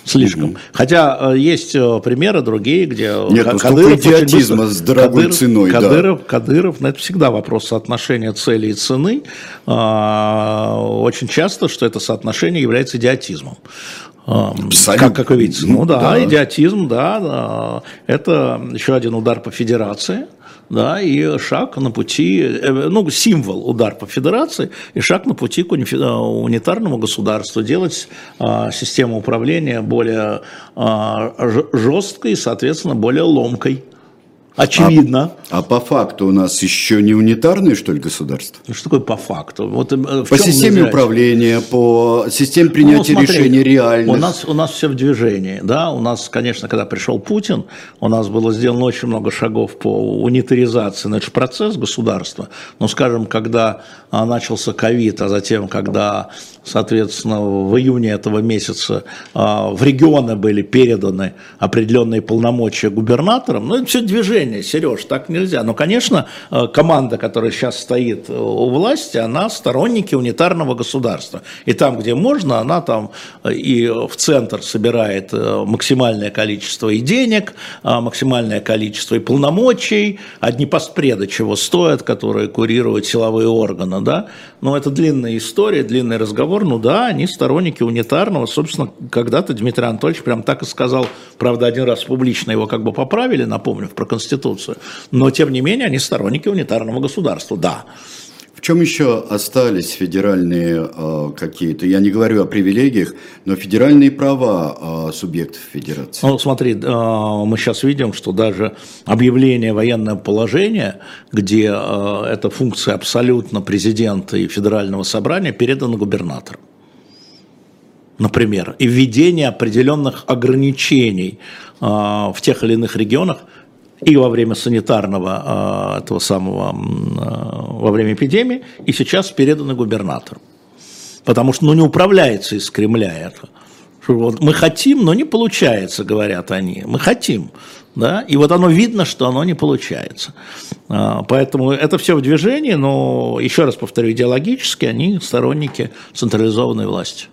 Слишком. Угу. Хотя э, есть э, примеры другие, где Нет, ну, Кадыров идиотизма с дорогой Кадыров, ценой. Кадыров, да. Кадыров, ну, это всегда вопрос соотношения цели и цены. А, очень часто, что это соотношение является идиотизмом. Как, как вы видите, ну да, да, идиотизм, да, да, это еще один удар по федерации, да, и шаг на пути, э, ну, символ удар по федерации, и шаг на пути к унитарному государству, делать а, систему управления более а, жесткой и, соответственно, более ломкой. Очевидно. А, а по факту у нас еще не унитарное, что ли, государство? Ну, что такое по факту? Вот, э, по системе управления, по системе принятия ну, смотри, решений реальных. У нас, у нас все в движении. Да? У нас, конечно, когда пришел Путин, у нас было сделано очень много шагов по унитаризации. Но это же процесс государства. Но, скажем, когда а, начался ковид, а затем, когда соответственно, в июне этого месяца а, в регионы были переданы определенные полномочия губернаторам. Ну, это все движение, Сереж, так нельзя. Но, конечно, а, команда, которая сейчас стоит у власти, она сторонники унитарного государства. И там, где можно, она там и в центр собирает э, максимальное количество и денег, максимальное количество и полномочий, одни постпреды чего стоят, которые курируют силовые органы, да. Но это длинная история, длинный разговор, ну да, они сторонники унитарного. Собственно, когда-то Дмитрий Анатольевич прям так и сказал, правда, один раз публично его как бы поправили, напомню, про Конституцию, но тем не менее они сторонники унитарного государства, да. В чем еще остались федеральные э, какие-то, я не говорю о привилегиях, но федеральные права э, субъектов федерации? Ну, смотри, э, мы сейчас видим, что даже объявление военного положения, где э, эта функция абсолютно президента и федерального собрания передана губернатору например, и введение определенных ограничений э, в тех или иных регионах и во время санитарного а, этого самого, а, во время эпидемии, и сейчас переданы губернатору. Потому что ну, не управляется из Кремля это. Вот мы хотим, но не получается, говорят они. Мы хотим. Да? И вот оно видно, что оно не получается. А, поэтому это все в движении, но, еще раз повторю, идеологически они сторонники централизованной власти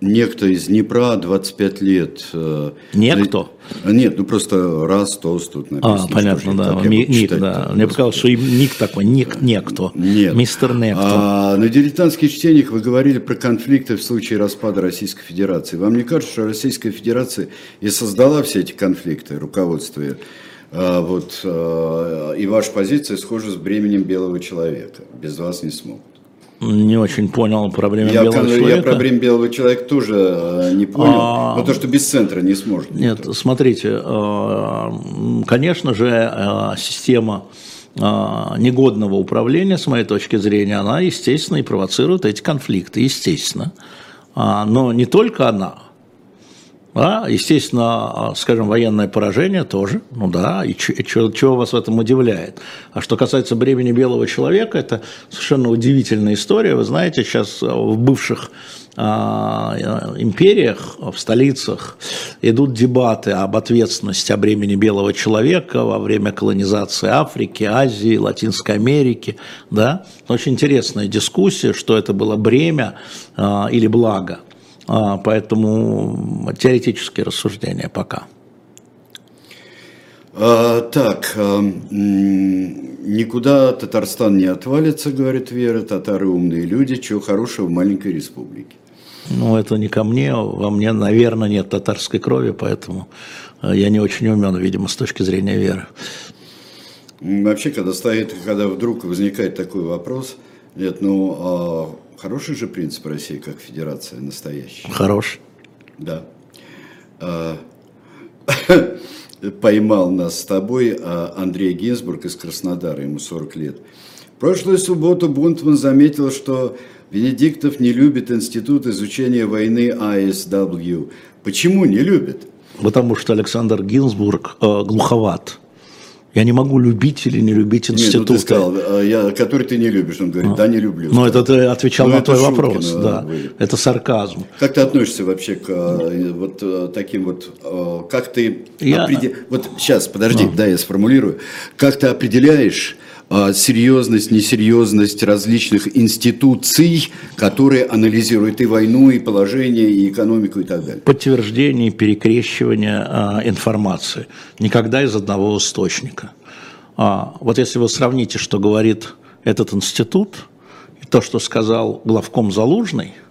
некто из Днепра, 25 лет. Э, Некто? Нет, ну просто раз, тост тут написано. А, понятно, да. Ми, ник, да. Мне показалось, что и ник такой, ник, некто. Нет. Мистер Некто. А, на дилетантских чтениях вы говорили про конфликты в случае распада Российской Федерации. Вам не кажется, что Российская Федерация и создала все эти конфликты, руководство а, вот, а, и ваша позиция схожа с бременем белого человека. Без вас не смогут. Не очень понял про время я, белого человека. Я про время белого человека тоже э, не понял, а, но то, что без центра не сможет. Нет, никто. смотрите, э, конечно же, э, система негодного управления, с моей точки зрения, она, естественно, и провоцирует эти конфликты, естественно. А, но не только она, да, естественно, скажем, военное поражение тоже, ну да, и чего вас в этом удивляет. А что касается бремени белого человека, это совершенно удивительная история. Вы знаете, сейчас в бывших а, империях, в столицах идут дебаты об ответственности о бремени белого человека во время колонизации Африки, Азии, Латинской Америки. Да? Очень интересная дискуссия, что это было бремя а, или благо. А, поэтому теоретические рассуждения пока. А, так, а, никуда Татарстан не отвалится, говорит Вера, татары умные люди, чего хорошего в маленькой республике. Ну, это не ко мне, во мне, наверное, нет татарской крови, поэтому я не очень умен, видимо, с точки зрения веры. Вообще, когда стоит, когда вдруг возникает такой вопрос, нет, ну, Хороший же принцип России как федерация настоящая. Хорош. Да. А, поймал нас с тобой а, Андрей Гинзбург из Краснодара, ему 40 лет. В прошлую субботу Бунтман заметил, что Венедиктов не любит институт изучения войны АСW. Почему не любит? Потому что Александр Гинзбург э, глуховат. Я не могу любить или не любить институты. Нет, ну ты сказал, а, я, который ты не любишь. Он говорит, а. да, не люблю. Ну, это ты отвечал ну, на твой вопрос. Да. Вы. Это сарказм. Как ты относишься вообще к а, вот а, таким вот, как ты я... определ... Вот сейчас, подожди, а. да, я сформулирую. Как ты определяешь серьезность, несерьезность различных институций, которые анализируют и войну, и положение, и экономику, и так далее. Подтверждение, перекрещивание а, информации. Никогда из одного источника. А, вот если вы сравните, что говорит этот институт, и то, что сказал главком Залужный, а,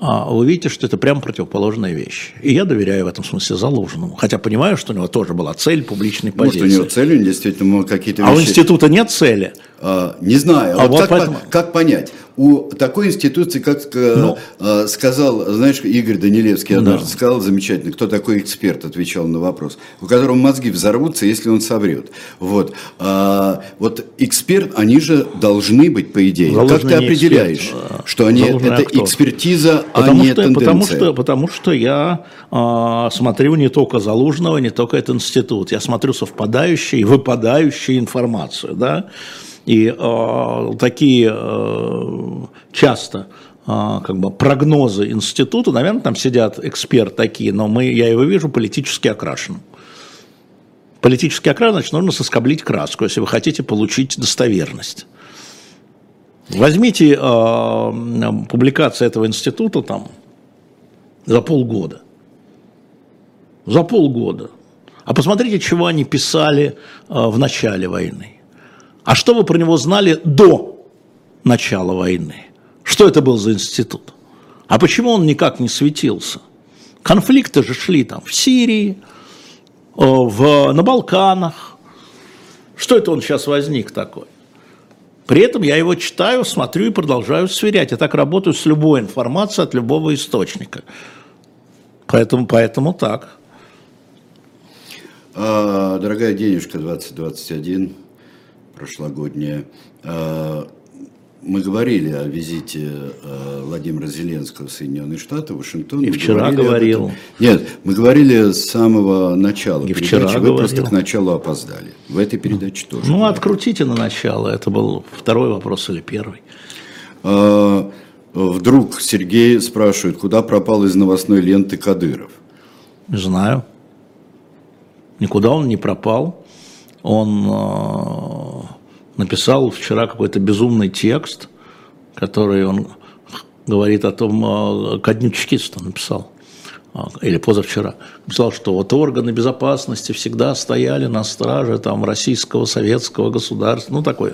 вы видите, что это прямо противоположные вещи. И я доверяю в этом смысле Залужному. Хотя понимаю, что у него тоже была цель публичной позиции. Может, у него цель, действительно, какие-то вещи... А у института нет цели? А, не знаю. А вот, вот как, поэтому... как понять? У такой институции, как э, ну, э, сказал, знаешь, Игорь Данилевский однажды да. сказал замечательно, кто такой эксперт, отвечал на вопрос, у которого мозги взорвутся, если он соврет. Вот, а, вот эксперт, они же должны быть, по идее. Заложный как ты определяешь, эксперт, что они, это актор. экспертиза, а потому а не что, тенденция? Потому что, потому что я а, смотрю не только Залужного, не только этот институт, я смотрю совпадающую и выпадающую информацию, да, и э, такие э, часто э, как бы прогнозы института, наверное, там сидят эксперты такие, но мы, я его вижу политически окрашенным. Политически окрашен, значит, нужно соскоблить краску, если вы хотите получить достоверность. Возьмите э, публикации этого института там за полгода. За полгода. А посмотрите, чего они писали э, в начале войны. А что вы про него знали до начала войны? Что это был за институт? А почему он никак не светился? Конфликты же шли там в Сирии, э, в, на Балканах. Что это он сейчас возник такой? При этом я его читаю, смотрю и продолжаю сверять. Я так работаю с любой информацией от любого источника. Поэтому, поэтому так. А, дорогая денежка 2021 прошлогодняя. А, мы говорили о визите а, Владимира Зеленского в Соединенные Штаты, в Вашингтон. И вчера говорил. Нет, мы говорили с самого начала И вчера Вы говорил. просто к началу опоздали. В этой передаче тоже. Ну, говорили. открутите на начало. Это был второй вопрос или первый? А, вдруг Сергей спрашивает, куда пропал из новостной ленты Кадыров? Не знаю. Никуда он не пропал он э, написал вчера какой-то безумный текст, который он говорит о том, э, ко дню чекиста написал, э, или позавчера, написал, что вот органы безопасности всегда стояли на страже там, российского, советского государства, ну такой,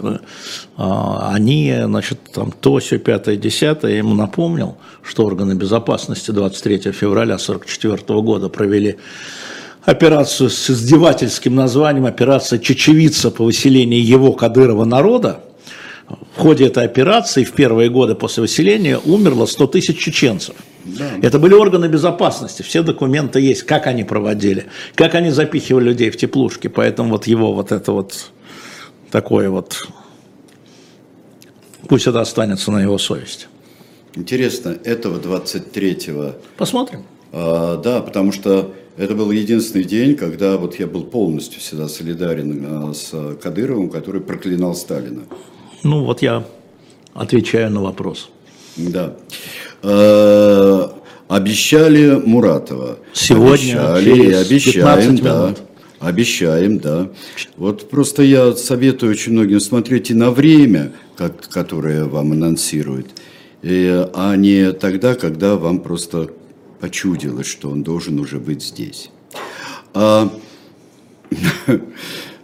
они, значит, там то, все, пятое, десятое, ему напомнил, что органы безопасности 23 февраля 1944 года провели операцию с издевательским названием «Операция Чечевица по выселению его Кадырова народа». В ходе этой операции в первые годы после выселения умерло 100 тысяч чеченцев. Да. Это были органы безопасности, все документы есть, как они проводили, как они запихивали людей в теплушки, поэтому вот его вот это вот такое вот, пусть это останется на его совести. Интересно, этого 23-го... Посмотрим. А, да, потому что это был единственный день, когда вот я был полностью всегда солидарен а, с Кадыровым, который проклинал Сталина. Ну вот я отвечаю на вопрос. Да. Э, обещали Муратова. Сегодня обещали, обещаем, да. Обещаем, да. Вот просто я советую очень многим смотреть и на время, как, которое вам анонсируют, и, а не тогда, когда вам просто почудилось, что он должен уже быть здесь. А,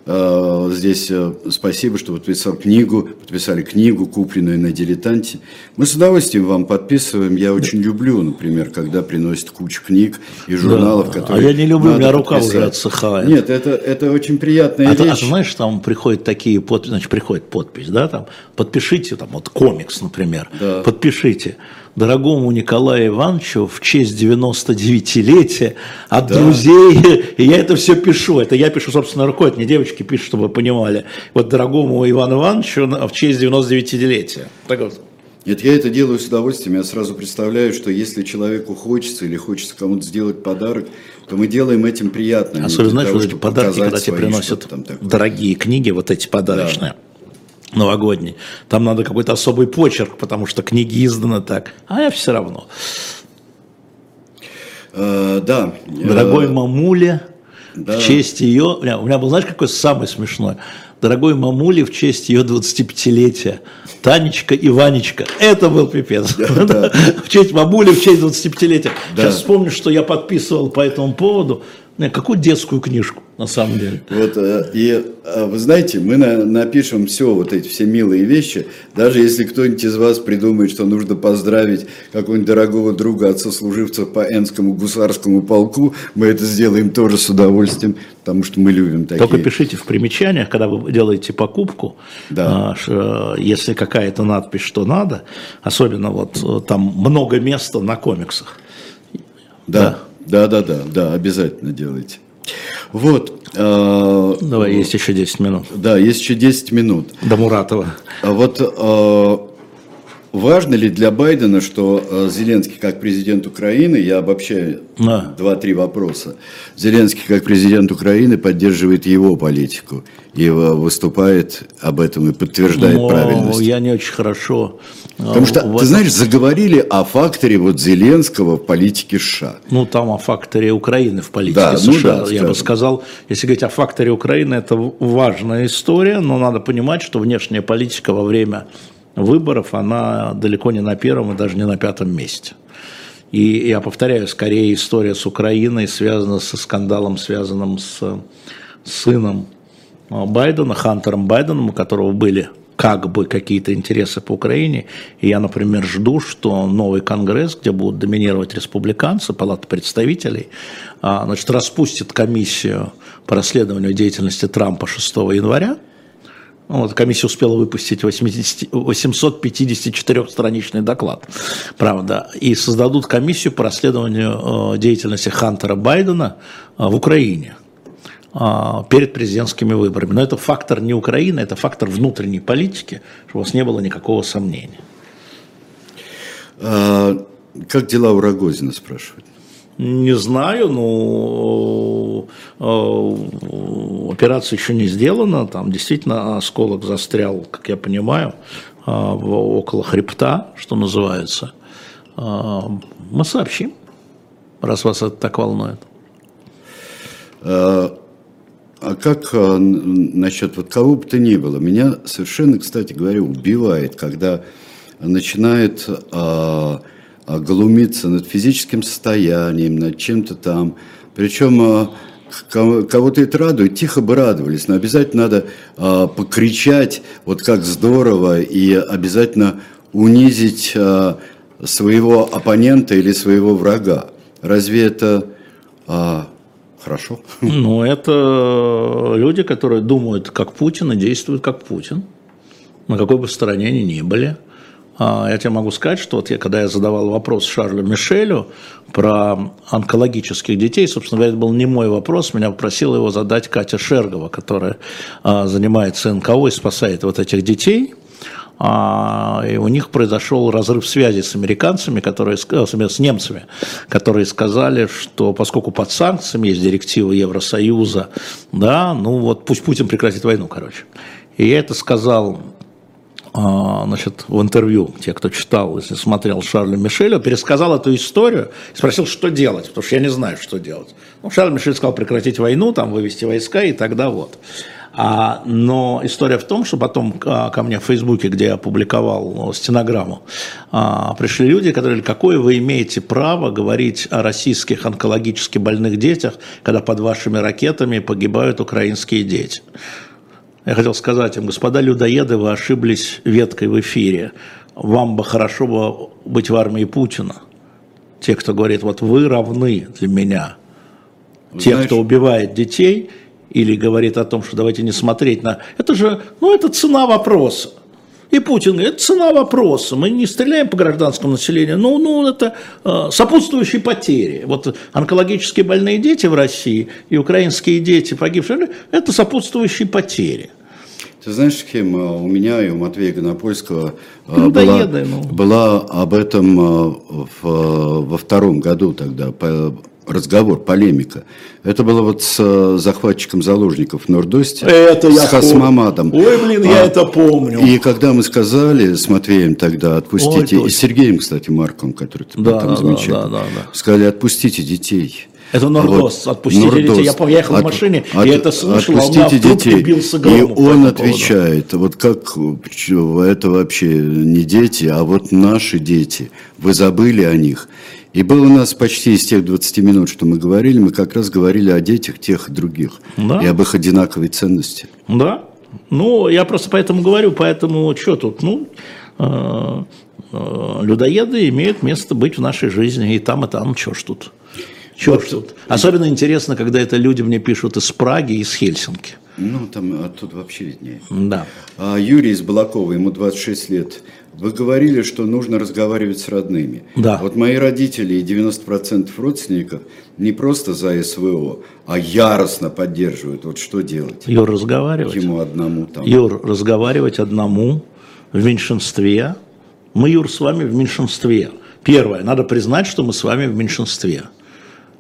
а, здесь э, спасибо, что подписал книгу, подписали книгу, купленную на «Дилетанте». Мы с удовольствием вам подписываем. Я очень люблю, например, когда приносят кучу книг и журналов, да, которые А я не люблю, у меня рука подписать. уже отсыхает. Нет, это, это очень приятная а, вещь. А, знаешь, там приходят такие подписи, значит, приходит подпись, да, там, подпишите, там, вот комикс, например, да. подпишите дорогому Николаю Ивановичу в честь 99-летия от да. друзей. И я это все пишу. Это я пишу, собственно, рукой. Это не девочки пишут, чтобы вы понимали. Вот дорогому Ивану Ивановичу в честь 99-летия. Так вот. Нет, я это делаю с удовольствием. Я сразу представляю, что если человеку хочется или хочется кому-то сделать подарок, то мы делаем этим приятно. Особенно, знаешь, вот эти подарки, когда тебе приносят дорогие книги, вот эти подарочные. Да новогодний. Там надо какой-то особый почерк, потому что книги изданы так. А я все равно. Э, да. Дорогой э, мамуле, да. в честь ее... У меня, у меня был, знаешь, какой самый смешной? Дорогой мамуле, в честь ее 25-летия. Танечка и Ванечка. Это был пипец. Да, да. В честь мамули, в честь 25-летия. Да. Сейчас вспомню, что я подписывал по этому поводу. Какую детскую книжку? на самом деле. Вот, э, и э, вы знаете, мы на, напишем все, вот эти все милые вещи, даже если кто-нибудь из вас придумает, что нужно поздравить какого-нибудь дорогого друга от сослуживцев по Энскому гусарскому полку, мы это сделаем тоже с удовольствием, потому что мы любим такие. Только пишите в примечаниях, когда вы делаете покупку, да. А, если какая-то надпись, что надо, особенно вот там много места на комиксах. Да, да, да, да, да, обязательно делайте. Вот. Э, Давай, есть еще 10 минут. Да, есть еще 10 минут. До Муратова. А вот э, важно ли для Байдена, что э, Зеленский как президент Украины, я обобщаю да. два-три вопроса, Зеленский как президент Украины поддерживает его политику и выступает об этом и подтверждает Но правильность? Я не очень хорошо Потому что, вот. ты знаешь, заговорили о факторе вот Зеленского в политике США. Ну, там о факторе Украины в политике да, США. Ну, да, я скажем. бы сказал, если говорить о факторе Украины, это важная история, но надо понимать, что внешняя политика во время выборов, она далеко не на первом и даже не на пятом месте. И я повторяю, скорее история с Украиной связана со скандалом, связанным с сыном Байдена, Хантером Байденом, у которого были как бы какие-то интересы по Украине. И я, например, жду, что новый Конгресс, где будут доминировать республиканцы, Палата представителей, а, значит, распустит комиссию по расследованию деятельности Трампа 6 января. Вот, комиссия успела выпустить 854-страничный доклад, правда, и создадут комиссию по расследованию э, деятельности Хантера Байдена э, в Украине. А, перед президентскими выборами. Но это фактор не Украины, это фактор внутренней политики, чтобы у вас не было никакого сомнения. А, как дела у Рогозина, спрашивают? Не знаю, но э, операция еще не сделана. Там действительно осколок застрял, как я понимаю, э, около хребта, что называется. Мы сообщим, раз вас это так волнует. А как а, насчет вот кого бы то ни было? Меня совершенно, кстати говоря, убивает, когда начинает а, а, глумиться над физическим состоянием, над чем-то там. Причем а, кого-то это радует, тихо бы радовались, но обязательно надо а, покричать, вот как здорово, и обязательно унизить а, своего оппонента или своего врага. Разве это а, Хорошо. Ну, это люди, которые думают как Путин и действуют как Путин. На какой бы стороне они ни были. А, я тебе могу сказать, что вот я, когда я задавал вопрос Шарлю Мишелю про онкологических детей, собственно говоря, это был не мой вопрос, меня попросила его задать Катя Шергова, которая а, занимается НКО и спасает вот этих детей – и у них произошел разрыв связи с американцами, которые, с немцами, которые сказали, что поскольку под санкциями есть директива Евросоюза, да, ну вот пусть Путин прекратит войну, короче. И я это сказал а, значит, в интервью, те, кто читал, если смотрел Шарля Мишеля, пересказал эту историю и спросил, что делать, потому что я не знаю, что делать. Ну, Шарль Мишель сказал прекратить войну, там, вывести войска, и тогда вот. А, но история в том, что потом а, ко мне в Фейсбуке, где я опубликовал ну, стенограмму, а, пришли люди, которые говорили, какое вы имеете право говорить о российских онкологически больных детях, когда под вашими ракетами погибают украинские дети. Я хотел сказать им, господа людоеды, вы ошиблись веткой в эфире. Вам бы хорошо бы быть в армии Путина. Те, кто говорит, вот вы равны для меня. Те, Знаешь... кто убивает детей, или говорит о том, что давайте не смотреть на... Это же, ну, это цена вопроса. И Путин говорит, это цена вопроса. Мы не стреляем по гражданскому населению, ну, ну это э, сопутствующие потери. Вот онкологически больные дети в России и украинские дети погибшие, это сопутствующие потери. Ты знаешь, Хим, у меня и у Матвея Гонопольского ну, была, ну. была об этом в, во втором году тогда разговор, полемика. Это было вот с э, захватчиком заложников в Нордосте, это с Хасмамадом. Ой, блин, я а, это помню. И когда мы сказали с Матвеем тогда, отпустите, Ой, и с Сергеем, кстати, Марком, который да, там да, замечательно, да, да, да. сказали, отпустите детей. Это Нордос, вот, отпустите Нордос. детей. Я поехал от, в машине, от, и это слышал, а у меня детей. бился И он отвечает, вот как это вообще не дети, а вот наши дети. Вы забыли о них. И было у нас почти из тех 20 минут, что мы говорили, мы как раз говорили о детях тех и других. Да. И об их одинаковой ценности. Да. Ну, я просто поэтому говорю, поэтому что тут, ну, э, э, людоеды имеют место быть в нашей жизни, и там, и там, что ж тут. Что вот. тут. Особенно интересно, когда это люди мне пишут из Праги, из Хельсинки. Ну, там оттуда вообще виднее. Да. А Юрий из Балакова, ему 26 лет. Вы говорили, что нужно разговаривать с родными. Да. Вот мои родители и 90% родственников не просто за СВО, а яростно поддерживают. Вот что делать? Юр, разговаривать. Ему одному там. Юр, разговаривать одному в меньшинстве. Мы, Юр, с вами в меньшинстве. Первое, надо признать, что мы с вами в меньшинстве.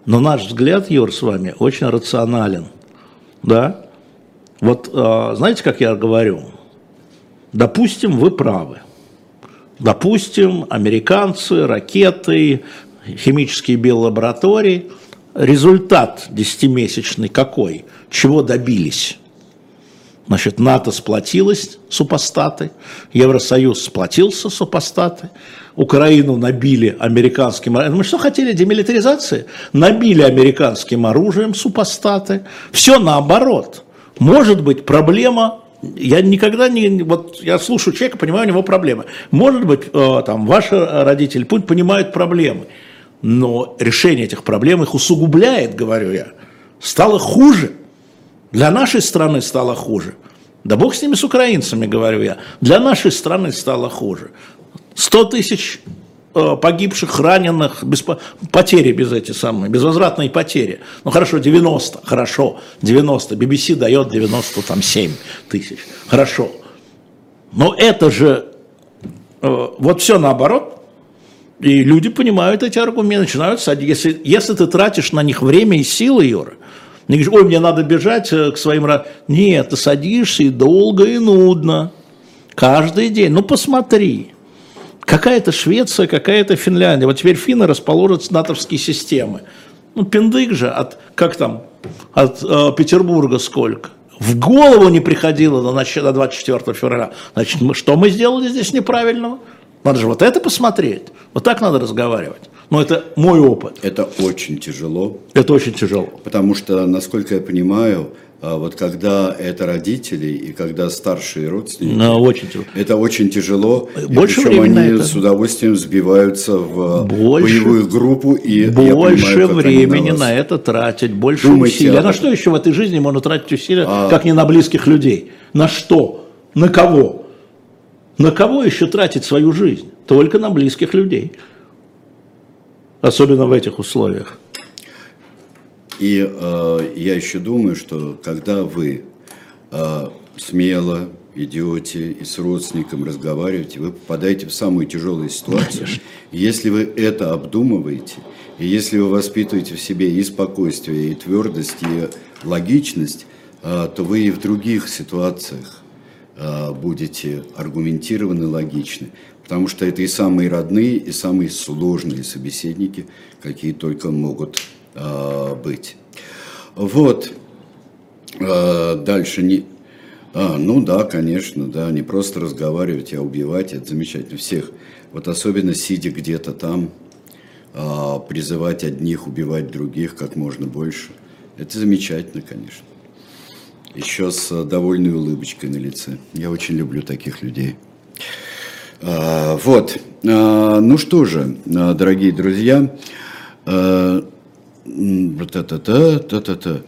Но наш взгляд, Юр, с вами очень рационален. Да? Вот а, знаете, как я говорю? Допустим, вы правы. Допустим, американцы, ракеты, химические биолаборатории. Результат десятимесячный какой? Чего добились? Значит, НАТО сплотилось, супостаты, Евросоюз сплотился, супостаты, Украину набили американским оружием. Мы что хотели, демилитаризации? Набили американским оружием супостаты. Все наоборот. Может быть, проблема я никогда не, вот я слушаю человека, понимаю, у него проблемы. Может быть, э, там, ваши родители путь понимают проблемы, но решение этих проблем их усугубляет, говорю я. Стало хуже. Для нашей страны стало хуже. Да бог с ними, с украинцами, говорю я. Для нашей страны стало хуже. 100 тысяч Э, погибших, раненых, без, потери без эти самые, безвозвратные потери. Ну хорошо, 90, хорошо, 90, BBC дает 97 тысяч, хорошо. Но это же, э, вот все наоборот, и люди понимают эти аргументы, начинают садить. Если, если ты тратишь на них время и силы, Юра, не говоришь, ой, мне надо бежать э, к своим... Нет, ты садишься и долго, и нудно. Каждый день. Ну, посмотри. Какая-то Швеция, какая-то Финляндия. Вот теперь финны расположат натовские системы. Ну, пиндык же, от, как там, от э, Петербурга сколько. В голову не приходило до, до 24 февраля. Значит, мы, что мы сделали здесь неправильного? Надо же вот это посмотреть. Вот так надо разговаривать. Но это мой опыт. Это очень тяжело. Это очень тяжело. Потому что, насколько я понимаю, а вот когда это родители и когда старшие родственники, no, очень тяжело. это очень тяжело. Больше и причем они это. с удовольствием сбиваются в больше, боевую группу и больше понимаю, времени на, на это тратить, больше Думайте усилий. А на что еще в этой жизни можно тратить усилия, а... как не на близких людей? На что? На кого? На кого еще тратить свою жизнь? Только на близких людей. Особенно в этих условиях. И э, я еще думаю, что когда вы э, смело идете и с родственником разговариваете, вы попадаете в самую тяжелую ситуацию. Конечно. Если вы это обдумываете, и если вы воспитываете в себе и спокойствие, и твердость, и логичность, э, то вы и в других ситуациях будете аргументированы, логичны. Потому что это и самые родные, и самые сложные собеседники, какие только могут э, быть. Вот. Э, дальше не... А, ну да, конечно, да, не просто разговаривать, а убивать, это замечательно. Всех, вот особенно сидя где-то там, э, призывать одних убивать других как можно больше. Это замечательно, конечно. Еще с довольной улыбочкой на лице. Я очень люблю таких людей. А, вот. А, ну что же, дорогие друзья, Та-та-та, та-та-та.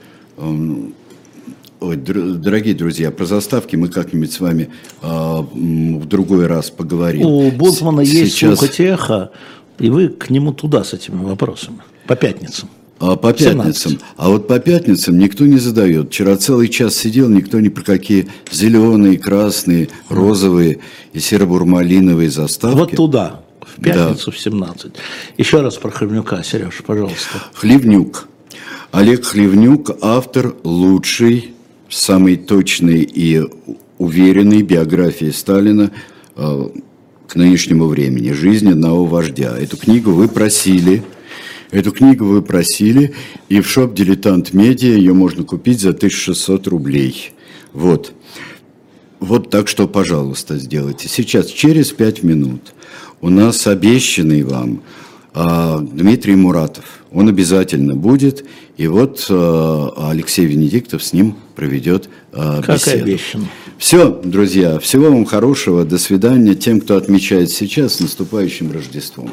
Ой, дорогие друзья, про заставки мы как-нибудь с вами э, в другой раз поговорим. У Болтмана С- есть сейчас... слуха и вы к нему туда с этими вопросами, по пятницам. А по пятницам. 17. А вот по пятницам никто не задает. Вчера целый час сидел, никто ни про какие зеленые, красные, розовые и серо-бурмалиновые заставки. Вот туда в пятницу да. в 17. Еще раз про Хлевнюка, Сереж, пожалуйста. Хлевнюк. Олег Хлевнюк – автор лучшей, самой точной и уверенной биографии Сталина э, к нынешнему времени «Жизнь одного вождя». Эту книгу вы просили, эту книгу вы просили, и в шоп «Дилетант Медиа» ее можно купить за 1600 рублей. Вот. Вот так что, пожалуйста, сделайте. Сейчас, через пять минут, у нас обещанный вам а, Дмитрий Муратов. Он обязательно будет. И вот а, Алексей Венедиктов с ним проведет беседу. Как обещано. Все, друзья, всего вам хорошего. До свидания тем, кто отмечает сейчас с наступающим Рождеством.